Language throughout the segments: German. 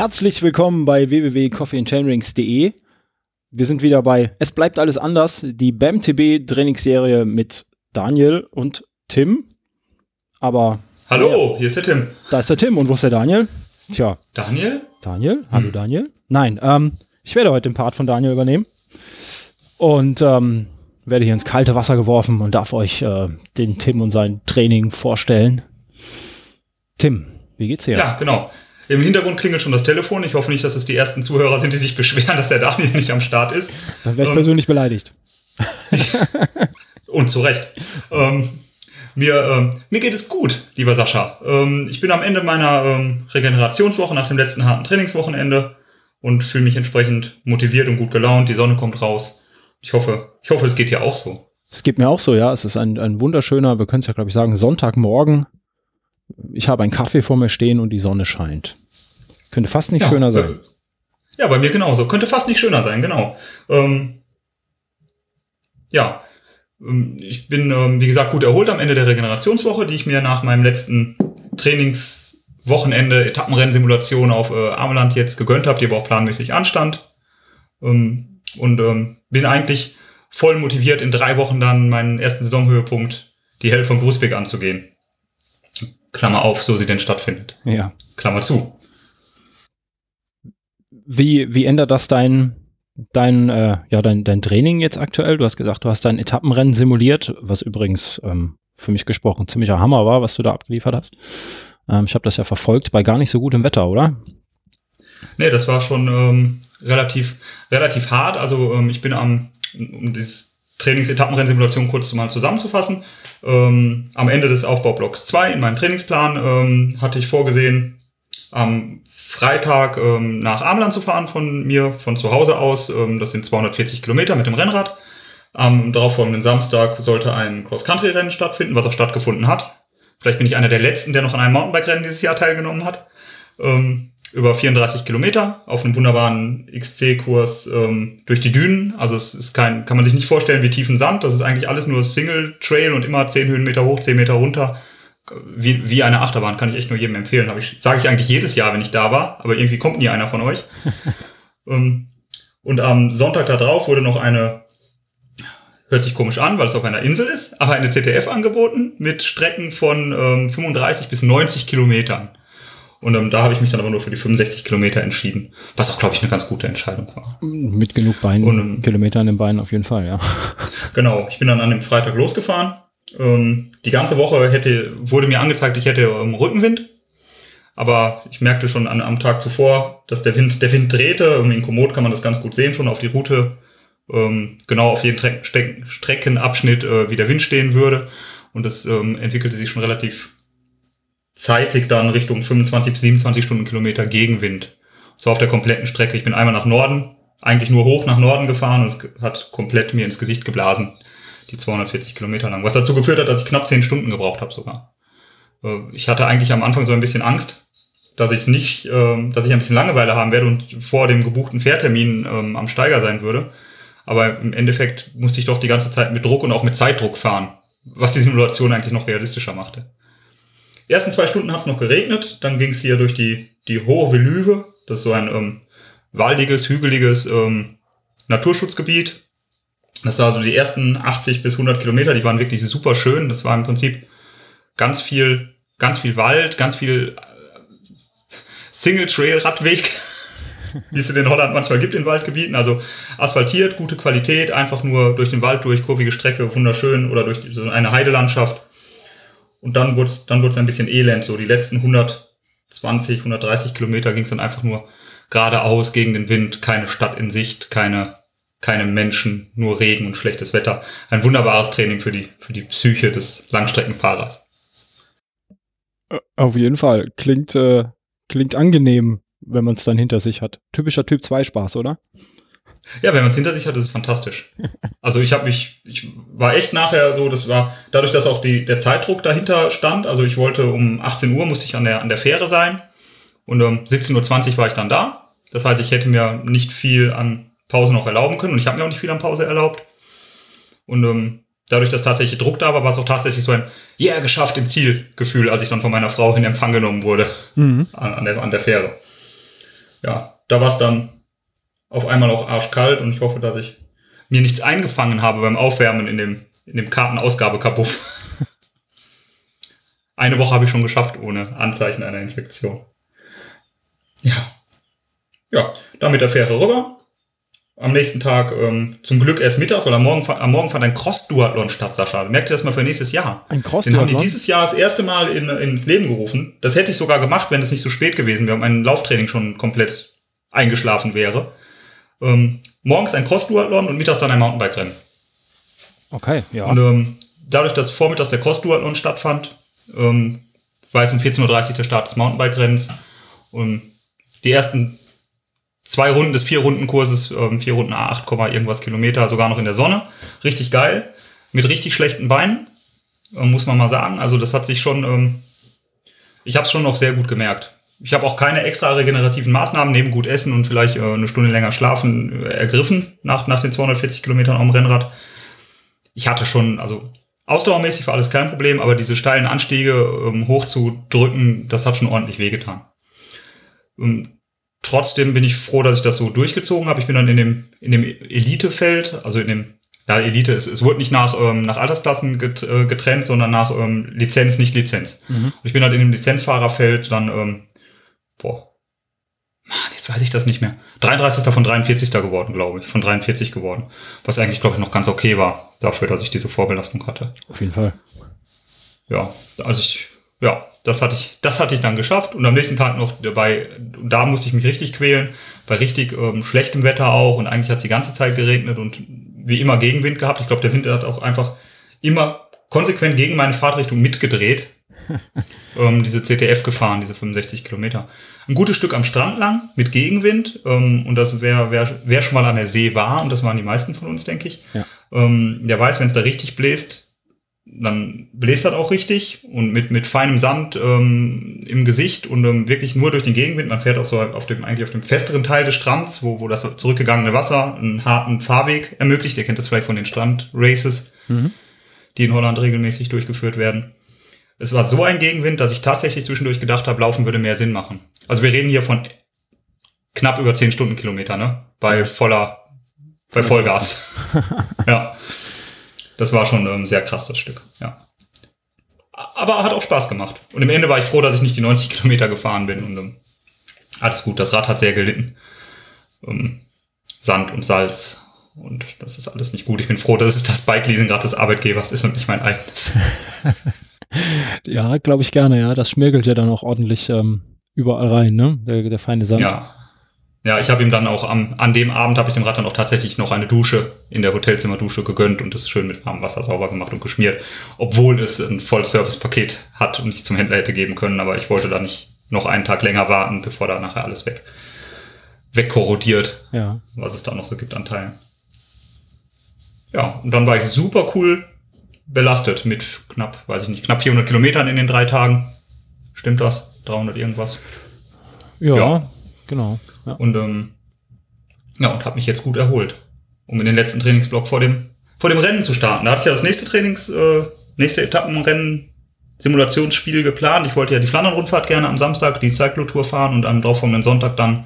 Herzlich willkommen bei www.coffeeandchainrings.de. Wir sind wieder bei Es bleibt alles anders, die BAMTB Trainingsserie mit Daniel und Tim. Aber Hallo, hier ist der Tim. Da ist der Tim und wo ist der Daniel? Tja. Daniel? Daniel? Hallo hm. Daniel? Nein, ähm, ich werde heute den Part von Daniel übernehmen. Und ähm, werde hier ins kalte Wasser geworfen und darf euch äh, den Tim und sein Training vorstellen. Tim, wie geht's dir? Ja, genau. Im Hintergrund klingelt schon das Telefon. Ich hoffe nicht, dass es die ersten Zuhörer sind, die sich beschweren, dass der Daniel nicht am Start ist. Dann wäre ich ähm, persönlich beleidigt. und zu Recht. Ähm, mir, ähm, mir geht es gut, lieber Sascha. Ähm, ich bin am Ende meiner ähm, Regenerationswoche nach dem letzten harten Trainingswochenende und fühle mich entsprechend motiviert und gut gelaunt. Die Sonne kommt raus. Ich hoffe, ich hoffe, es geht dir auch so. Es geht mir auch so, ja. Es ist ein, ein wunderschöner, wir können es ja, glaube ich, sagen, Sonntagmorgen. Ich habe einen Kaffee vor mir stehen und die Sonne scheint. Könnte fast nicht ja, schöner sein. Äh, ja, bei mir genauso. Könnte fast nicht schöner sein, genau. Ähm, ja, ähm, ich bin, ähm, wie gesagt, gut erholt am Ende der Regenerationswoche, die ich mir nach meinem letzten Trainingswochenende Etappenrennsimulation auf äh, Ameland jetzt gegönnt habe, die aber auch planmäßig anstand. Ähm, und ähm, bin eigentlich voll motiviert, in drei Wochen dann meinen ersten Saisonhöhepunkt, die Hell von Grußbeck anzugehen. Klammer auf, so sie denn stattfindet. Ja. Klammer zu. Wie, wie ändert das dein, dein, äh, ja, dein, dein Training jetzt aktuell? Du hast gesagt, du hast dein Etappenrennen simuliert, was übrigens ähm, für mich gesprochen ziemlicher Hammer war, was du da abgeliefert hast. Ähm, ich habe das ja verfolgt bei gar nicht so gutem Wetter, oder? Nee, das war schon ähm, relativ, relativ hart. Also ähm, ich bin am, um dieses Trainingsetappenrennsimulation kurz mal zusammenzufassen, ähm, am Ende des Aufbaublocks 2 in meinem Trainingsplan ähm, hatte ich vorgesehen, am Freitag ähm, nach Ameland zu fahren von mir, von zu Hause aus. Ähm, das sind 240 Kilometer mit dem Rennrad. Am darauffolgenden Samstag sollte ein Cross-Country-Rennen stattfinden, was auch stattgefunden hat. Vielleicht bin ich einer der Letzten, der noch an einem Mountainbike-Rennen dieses Jahr teilgenommen hat. Ähm, über 34 Kilometer auf einem wunderbaren XC-Kurs ähm, durch die Dünen. Also es ist kein, kann man sich nicht vorstellen wie tiefen Sand. Das ist eigentlich alles nur Single Trail und immer 10 Höhenmeter hoch, 10 Meter runter wie, wie eine Achterbahn, kann ich echt nur jedem empfehlen. Ich, sage ich eigentlich jedes Jahr, wenn ich da war, aber irgendwie kommt nie einer von euch. Ähm, und am Sonntag da drauf wurde noch eine, hört sich komisch an, weil es auf einer Insel ist, aber eine ZDF angeboten mit Strecken von ähm, 35 bis 90 Kilometern. Und ähm, da habe ich mich dann aber nur für die 65 Kilometer entschieden, was auch, glaube ich, eine ganz gute Entscheidung war. Mit genug Beinen, und, ähm, Kilometer an den Beinen auf jeden Fall, ja. Genau, ich bin dann an dem Freitag losgefahren ähm, die ganze Woche hätte, wurde mir angezeigt, ich hätte ähm, Rückenwind. Aber ich merkte schon an, am Tag zuvor, dass der Wind, der Wind drehte. In Komoot kann man das ganz gut sehen, schon auf die Route, ähm, genau auf jeden Tre Streckenabschnitt, äh, wie der Wind stehen würde. Und das ähm, entwickelte sich schon relativ zeitig dann Richtung 25 bis 27 Stundenkilometer Gegenwind. Und zwar auf der kompletten Strecke. Ich bin einmal nach Norden, eigentlich nur hoch nach Norden gefahren und es hat komplett mir ins Gesicht geblasen die 240 Kilometer lang. Was dazu geführt hat, dass ich knapp 10 Stunden gebraucht habe sogar. Äh, ich hatte eigentlich am Anfang so ein bisschen Angst, dass ich nicht, ähm, dass ich ein bisschen Langeweile haben werde und vor dem gebuchten Fährtermin ähm, am Steiger sein würde. Aber im Endeffekt musste ich doch die ganze Zeit mit Druck und auch mit Zeitdruck fahren, was die Simulation eigentlich noch realistischer machte. Die ersten zwei Stunden hat es noch geregnet, dann ging es hier durch die, die hohe Velüve, das ist so ein ähm, waldiges, hügeliges ähm, Naturschutzgebiet, das war so die ersten 80 bis 100 Kilometer, die waren wirklich super schön. Das war im Prinzip ganz viel, ganz viel Wald, ganz viel äh, Single-Trail-Radweg, wie es in Holland manchmal gibt in Waldgebieten. Also asphaltiert, gute Qualität, einfach nur durch den Wald durch, kurvige Strecke, wunderschön oder durch so eine Heidelandschaft. Und dann wurde es dann ein bisschen elend. So die letzten 120, 130 Kilometer ging es dann einfach nur geradeaus gegen den Wind, keine Stadt in Sicht, keine keine Menschen, nur Regen und schlechtes Wetter. Ein wunderbares Training für die, für die Psyche des Langstreckenfahrers. Äh, auf jeden Fall. Klingt, äh, klingt angenehm, wenn man es dann hinter sich hat. Typischer Typ 2 Spaß, oder? Ja, wenn man es hinter sich hat, ist es fantastisch. Also ich habe mich, ich war echt nachher so, das war dadurch, dass auch die, der Zeitdruck dahinter stand. Also ich wollte um 18 Uhr musste ich an der, an der Fähre sein und um 17.20 Uhr war ich dann da. Das heißt, ich hätte mir nicht viel an Pause noch erlauben können. Und ich habe mir auch nicht viel an Pause erlaubt. Und ähm, dadurch, dass tatsächlich Druck da war, war es auch tatsächlich so ein Yeah, geschafft im Zielgefühl, als ich dann von meiner Frau in Empfang genommen wurde mhm. an, an, der, an der Fähre. ja, da war es dann auf einmal auch arschkalt und ich hoffe, dass ich mir nichts eingefangen habe beim Aufwärmen in dem, in dem Kartenausgabekapuff. Eine Woche habe ich schon geschafft ohne Anzeichen einer Infektion. Ja. Ja, dann mit der Fähre rüber. Am nächsten Tag ähm, zum Glück erst mittags, weil am Morgen, am Morgen fand ein Cross-Duathlon statt, Sascha. Merkt ihr das mal für nächstes Jahr? Ein Den haben die Cross-Duathlon? dieses Jahr das erste Mal in, ins Leben gerufen. Das hätte ich sogar gemacht, wenn es nicht so spät gewesen wäre und mein Lauftraining schon komplett eingeschlafen wäre. Ähm, morgens ein Cross-Duathlon und mittags dann ein Mountainbike-Rennen. Okay, ja. Und ähm, dadurch, dass vormittags der Cross-Duathlon stattfand, ähm, war es um 14.30 Uhr der Start des Mountainbike-Rennens. Und die ersten zwei Runden des Vier-Runden-Kurses, ähm, vier Runden A8, Komma irgendwas Kilometer, sogar noch in der Sonne. Richtig geil. Mit richtig schlechten Beinen, äh, muss man mal sagen. Also das hat sich schon, ähm, ich habe es schon noch sehr gut gemerkt. Ich habe auch keine extra regenerativen Maßnahmen neben gut essen und vielleicht äh, eine Stunde länger schlafen äh, ergriffen nach, nach den 240 Kilometern am Rennrad. Ich hatte schon, also ausdauermäßig war alles kein Problem, aber diese steilen Anstiege ähm, hochzudrücken, das hat schon ordentlich wehgetan. Ähm, trotzdem bin ich froh, dass ich das so durchgezogen habe. Ich bin dann in dem, in dem Elitefeld, also in dem, ja, Elite, es, es wurde nicht nach, ähm, nach Altersklassen get, äh, getrennt, sondern nach ähm, Lizenz, nicht Lizenz. Mhm. Ich bin halt in dem Lizenzfahrerfeld dann, ähm, boah, Mann, jetzt weiß ich das nicht mehr. 33. von 43. geworden, glaube ich. Von 43 geworden. Was eigentlich, glaube ich, noch ganz okay war, dafür, dass ich diese Vorbelastung hatte. Auf jeden Fall. Ja, also ich, ja, das hatte ich, das hatte ich dann geschafft und am nächsten Tag noch dabei, da musste ich mich richtig quälen, bei richtig ähm, schlechtem Wetter auch und eigentlich hat es die ganze Zeit geregnet und wie immer Gegenwind gehabt. Ich glaube, der Wind hat auch einfach immer konsequent gegen meine Fahrtrichtung mitgedreht. ähm, diese CTF gefahren, diese 65 Kilometer. Ein gutes Stück am Strand lang mit Gegenwind ähm, und das wer, wer, wer schon mal an der See war und das waren die meisten von uns, denke ich, Ja. ähm, der weiß, wenn es da richtig bläst, dann bläst das auch richtig und mit, mit feinem Sand ähm, im Gesicht und ähm, wirklich nur durch den Gegenwind. Man fährt auch so auf dem, eigentlich auf dem festeren Teil des Strands, wo, wo das zurückgegangene Wasser einen harten Fahrweg ermöglicht. Ihr kennt das vielleicht von den Strandraces, Mhm. die in Holland regelmäßig durchgeführt werden. Es war so ein Gegenwind, dass ich tatsächlich zwischendurch gedacht habe, laufen würde mehr Sinn machen. Also wir reden hier von knapp über 10 Stundenkilometer, ne? Bei voller, bei Vollgas. ja. Das war schon ähm, sehr krass, das Stück, ja. Aber hat auch Spaß gemacht. Und im Ende war ich froh, dass ich nicht die 90 Kilometer gefahren bin. Und ähm, alles gut, das Rad hat sehr gelitten. Ähm, Sand und Salz. Und das ist alles nicht gut. Ich bin froh, dass es das Bike-Leasing gerade des Arbeitgebers ist und nicht mein eigenes. Ja, glaube ich gerne, ja. Das schmirgelt ja dann auch ordentlich ähm, überall rein, ne? Der, der feine Sand. Ja. Ja, ich habe ihm dann auch am, an dem Abend habe ich dem Rad dann auch tatsächlich noch eine Dusche in der Hotelzimmerdusche gegönnt und das schön mit warmem Wasser sauber gemacht und geschmiert, obwohl es ein Vollservice-Paket hat und ich zum Händler hätte geben können, aber ich wollte da nicht noch einen Tag länger warten, bevor da nachher alles weg wegkorrodiert, Ja. was es da noch so gibt an Teilen. Ja, und dann war ich super cool belastet mit knapp, weiß ich nicht, knapp 400 Kilometern in den drei Tagen. Stimmt das? 300 irgendwas. Ja, Ja. genau. Ja. Und ähm, ja, und habe mich jetzt gut erholt, um in den letzten Trainingsblock vor dem, vor dem Rennen zu starten. Da hatte ich ja das nächste Trainings, äh, nächste Etappenrennen, Simulationsspiel geplant. Ich wollte ja die Flandern-Rundfahrt gerne am Samstag, die Cyclotour fahren und am darauffolgenden Sonntag dann,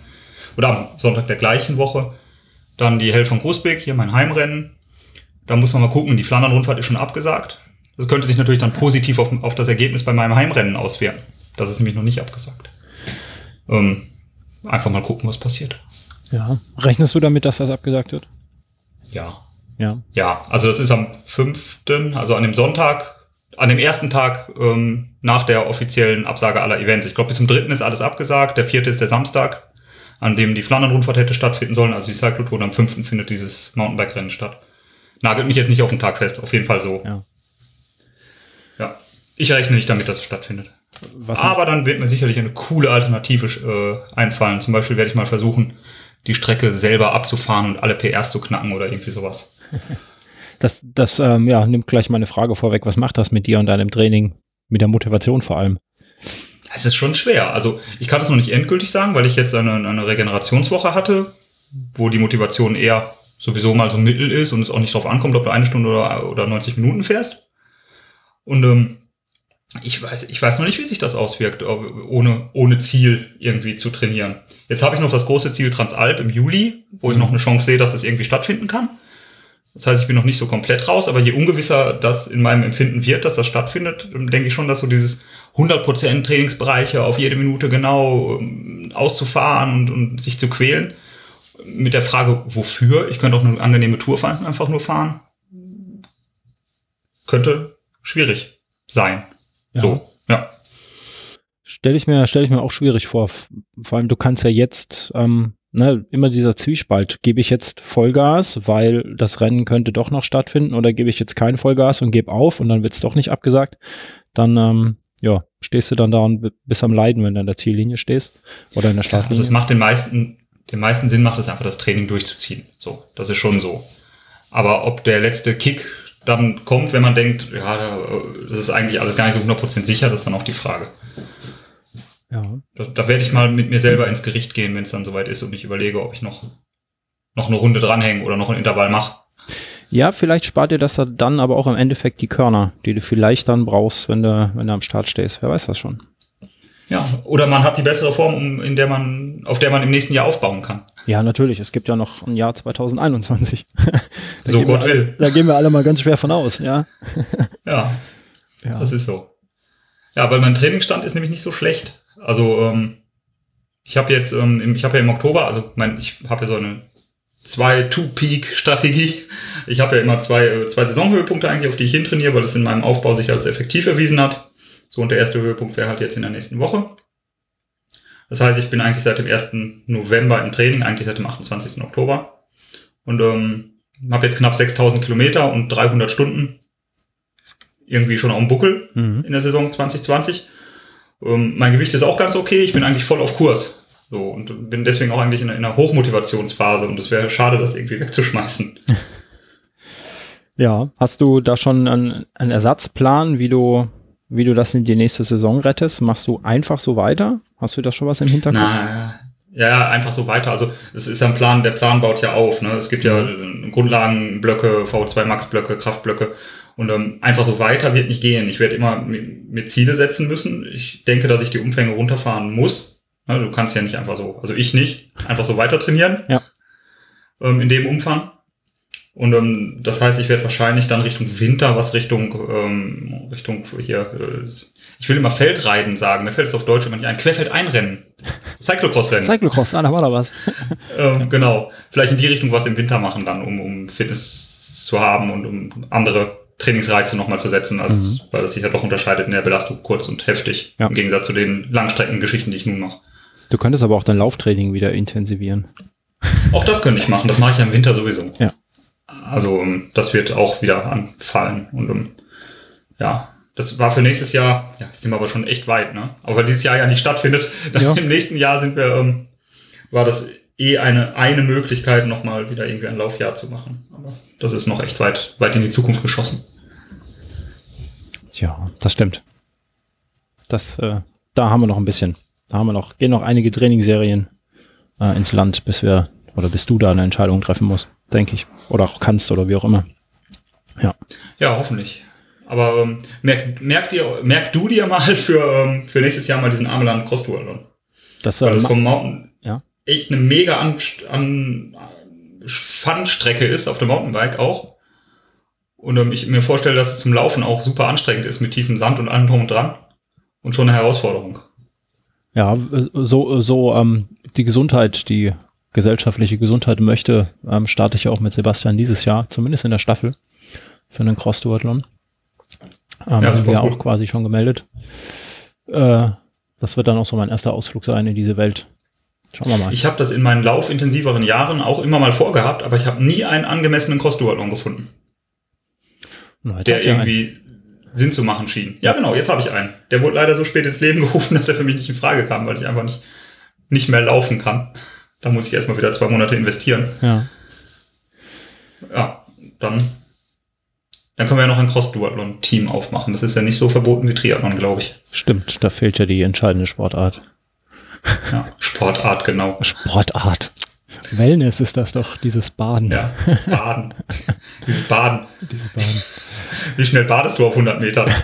oder am Sonntag der gleichen Woche, dann die Hell von Großbeck, hier mein Heimrennen. Da muss man mal gucken, die Flandern-Rundfahrt ist schon abgesagt. Das könnte sich natürlich dann positiv auf, auf das Ergebnis bei meinem Heimrennen auswirken. Das ist nämlich noch nicht abgesagt. Ähm, einfach mal gucken, was passiert. ja. Rechnest du damit, dass das abgesagt wird? Ja. Ja. Ja, also das ist am fünften, also an dem Sonntag, an dem ersten Tag ähm, nach der offiziellen Absage aller Events. Ich glaube, bis zum dritten ist alles abgesagt. Der vierte ist der Samstag, an dem die Flandern-Rundfahrt hätte stattfinden sollen, also die Cyclotour. Und am fünften findet dieses Mountainbike-Rennen statt. Nagelt mich jetzt nicht auf den Tag fest, auf jeden Fall so. Ja. Ja. Ich rechne nicht damit, dass es stattfindet. Was Aber dann wird mir sicherlich eine coole Alternative äh, einfallen. Zum Beispiel werde ich mal versuchen, die Strecke selber abzufahren und alle PRs zu knacken oder irgendwie sowas. das, das ähm, ja, nimmt gleich meine Frage vorweg. Was macht das mit dir und deinem Training? Mit der Motivation vor allem. Es ist schon schwer. Also ich kann es noch nicht endgültig sagen, weil ich jetzt eine, eine Regenerationswoche hatte, wo die Motivation eher sowieso mal so mittel ist und es auch nicht darauf ankommt, ob du eine Stunde oder, oder 90 Minuten fährst. Und ähm, ich weiß, ich weiß noch nicht, wie sich das auswirkt, ohne, ohne Ziel irgendwie zu trainieren. Jetzt habe ich noch das große Ziel Transalp im Juli, wo ich noch eine Chance sehe, dass das irgendwie stattfinden kann. Das heißt, ich bin noch nicht so komplett raus, aber je ungewisser das in meinem Empfinden wird, dass das stattfindet, denke ich schon, dass so dieses 100% Trainingsbereiche auf jede Minute genau ähm, auszufahren und, und sich zu quälen, mit der Frage, wofür, ich könnte auch eine angenehme Tour fahren, einfach nur fahren, könnte schwierig sein. Ja. So, ja. Stelle ich mir, stelle ich mir auch schwierig vor. Vor allem, du kannst ja jetzt, ähm, ne, immer dieser Zwiespalt. Gebe ich jetzt Vollgas, weil das Rennen könnte doch noch stattfinden, oder gebe ich jetzt kein Vollgas und gebe auf und dann wird es doch nicht abgesagt? Dann, ähm, ja, stehst du dann da und bist am Leiden, wenn du an der Ziellinie stehst oder in der Startlinie. also es macht den meisten, den meisten Sinn macht es einfach, das Training durchzuziehen. So, das ist schon so. Aber ob der letzte Kick dann kommt, wenn man denkt, ja, das ist eigentlich alles gar nicht so 100% sicher, das ist dann auch die Frage. Ja. Da, da werde ich mal mit mir selber ins Gericht gehen, wenn es dann soweit ist und ich überlege, ob ich noch, noch eine Runde dranhänge oder noch ein Intervall mache. Ja, vielleicht spart dir das dann aber auch im Endeffekt die Körner, die du vielleicht dann brauchst, wenn du, wenn du am Start stehst. Wer weiß das schon. Ja, oder man hat die bessere Form, in der man, auf der man im nächsten Jahr aufbauen kann. Ja, natürlich. Es gibt ja noch ein Jahr 2021. so Gott alle, will. Da gehen wir alle mal ganz schwer von aus, ja. ja, ja, das ist so. Ja, weil mein Trainingsstand ist nämlich nicht so schlecht. Also ähm, ich habe jetzt, ähm, ich habe ja im Oktober, also mein, ich habe ja so eine zwei Two-Peak-Strategie. Ich habe ja immer zwei, äh, zwei Saisonhöhepunkte eigentlich, auf die ich hintrainiere, weil es in meinem Aufbau sich als effektiv erwiesen hat. So, und der erste Höhepunkt wäre halt jetzt in der nächsten Woche. Das heißt, ich bin eigentlich seit dem 1. November im Training, eigentlich seit dem 28. Oktober. Und ähm, habe jetzt knapp 6000 Kilometer und 300 Stunden irgendwie schon auf dem Buckel mhm. in der Saison 2020. Ähm, mein Gewicht ist auch ganz okay. Ich bin eigentlich voll auf Kurs. So, und bin deswegen auch eigentlich in einer Hochmotivationsphase. Und es wäre schade, das irgendwie wegzuschmeißen. Ja, hast du da schon einen, einen Ersatzplan, wie du wie du das in die nächste Saison rettest? Machst du einfach so weiter? Hast du das schon was im Hinterkopf? Na, ja, einfach so weiter. Also es ist ja ein Plan, der Plan baut ja auf. Ne? Es gibt ja mhm. Grundlagenblöcke, V2 Max Blöcke, Kraftblöcke. Und ähm, einfach so weiter wird nicht gehen. Ich werde immer mir Ziele setzen müssen. Ich denke, dass ich die Umfänge runterfahren muss. Ne? Du kannst ja nicht einfach so, also ich nicht, einfach so weiter trainieren. Ja. Ähm, in dem Umfang. Und ähm, das heißt, ich werde wahrscheinlich dann Richtung Winter, was Richtung, ähm, Richtung hier, äh, ich will immer Feldreiten sagen, mir fällt es auf Deutsch immer nicht ein, Querfeld-Einrennen. Cyclocross-Rennen. Cyclocross, ah, da war da was. ähm, genau. Vielleicht in die Richtung was im Winter machen dann, um, um Fitness zu haben und um andere Trainingsreize nochmal zu setzen, also, mhm. weil das sich ja doch unterscheidet in der Belastung kurz und heftig, ja. im Gegensatz zu den Langstreckengeschichten, die ich nun mache. Du könntest aber auch dein Lauftraining wieder intensivieren. Auch das könnte ich machen, das mache ich ja im Winter sowieso. Ja. Also ähm, das wird auch wieder anfallen. Und um, ähm, ja, das war für nächstes Jahr, ja, sind wir aber schon echt weit, ne? Aber weil dieses Jahr ja nicht stattfindet, ja. im nächsten Jahr sind wir, ähm, war das eh eine, eine Möglichkeit, nochmal wieder irgendwie ein Laufjahr zu machen. Aber das ist noch echt weit, weit in die Zukunft geschossen. Ja, das stimmt. Das, äh, da haben wir noch ein bisschen. Da haben wir noch, gehen noch einige Trainingsserien äh, ins Land, bis wir, oder bis du da eine Entscheidung treffen musst denke ich. Oder auch kannst oder wie auch immer. Ja. Ja, hoffentlich. Aber ähm, merk, merk, dir, merk du dir mal für, ähm, für nächstes Jahr mal diesen Ameland Cross Duathlon. Das, Weil das vom Mountain ja. echt eine mega an, an Fun-Strecke ist, auf dem Mountainbike auch. Und ähm, ich mir vorstelle, dass es zum Laufen auch super anstrengend ist mit tiefem Sand und allem drum und dran. Und schon eine Herausforderung. Ja, so, so ähm, die Gesundheit, die gesellschaftliche Gesundheit möchte, ähm, starte ich ja auch mit Sebastian dieses Jahr, zumindest in der Staffel für einen Cross-Duathlon. Ähm, ja, sind wir auch quasi schon gemeldet. Äh, das wird dann auch so mein erster Ausflug sein in diese Welt. Schauen wir mal. Ich habe das in meinen laufintensiveren Jahren auch immer mal vorgehabt, aber ich habe nie einen angemessenen Cross-Duathlon gefunden. No, der irgendwie einen. Sinn zu machen schien. Ja, genau, jetzt habe ich einen. Der wurde leider so spät ins Leben gerufen, dass er für mich nicht in Frage kam, weil ich einfach nicht, nicht mehr laufen kann. Da muss ich erstmal wieder zwei Monate investieren. Ja. Ja, dann, dann können wir ja noch ein Cross-Duathlon-Team aufmachen. Das ist ja nicht so verboten wie Triathlon, glaube ich. Stimmt, da fehlt ja die entscheidende Sportart. Ja, Sportart, genau. Sportart. Wellness ist das doch, dieses Baden. Ja, Baden. dieses Baden. Dieses Baden. Wie schnell badest du auf 100 Metern?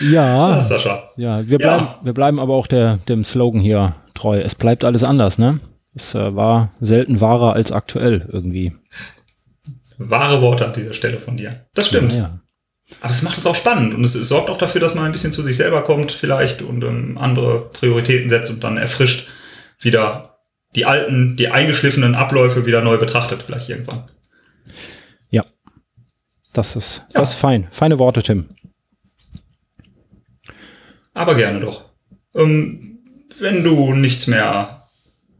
Ja, Ja, Sascha. ja, wir Ja. bleiben, wir bleiben aber auch der, dem Slogan hier treu. Es bleibt alles anders, ne? Es äh, war selten wahrer als aktuell irgendwie. Wahre Worte an dieser Stelle von dir. Das stimmt. Ja. Aber es macht es auch spannend und es, es sorgt auch dafür, dass man ein bisschen zu sich selber kommt vielleicht und ähm, andere Prioritäten setzt und dann erfrischt wieder die alten, die eingeschliffenen Abläufe wieder neu betrachtet vielleicht irgendwann. ja. Das ist, Ja. das ist fein. Feine Worte, Tim. Aber gerne doch. Ähm, wenn du nichts mehr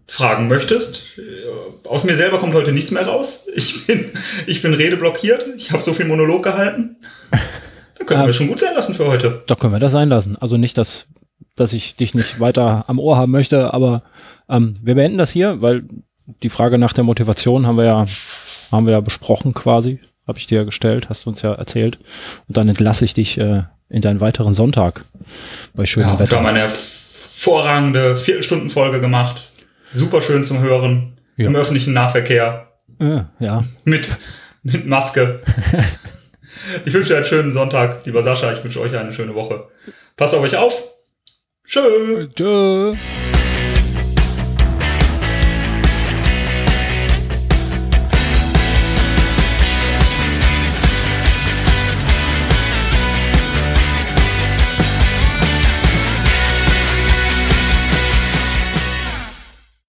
fragen möchtest, äh, aus mir selber kommt heute nichts mehr raus. Ich bin, ich bin redeblockiert. Ich habe so viel Monolog gehalten. Da können Ähm. wir schon gut sein lassen für heute. Da können wir das sein lassen. Also nicht, dass, dass ich dich nicht weiter am Ohr haben möchte, aber ähm, wir beenden das hier, weil die Frage nach der Motivation haben wir ja, haben wir ja besprochen quasi. Habe ich dir ja gestellt, hast du uns ja erzählt. Und dann entlasse ich dich äh, in deinen weiteren Sonntag bei schönem Ja, Wetter. haben eine hervorragende Viertelstundenfolge gemacht. Super schön zum Hören. Ja. Im öffentlichen Nahverkehr. Äh, ja. Mit, mit Maske. ich wünsche dir einen schönen Sonntag, lieber Sascha. Ich wünsche euch eine schöne Woche. Passt auf euch auf. Tschö. Tschö.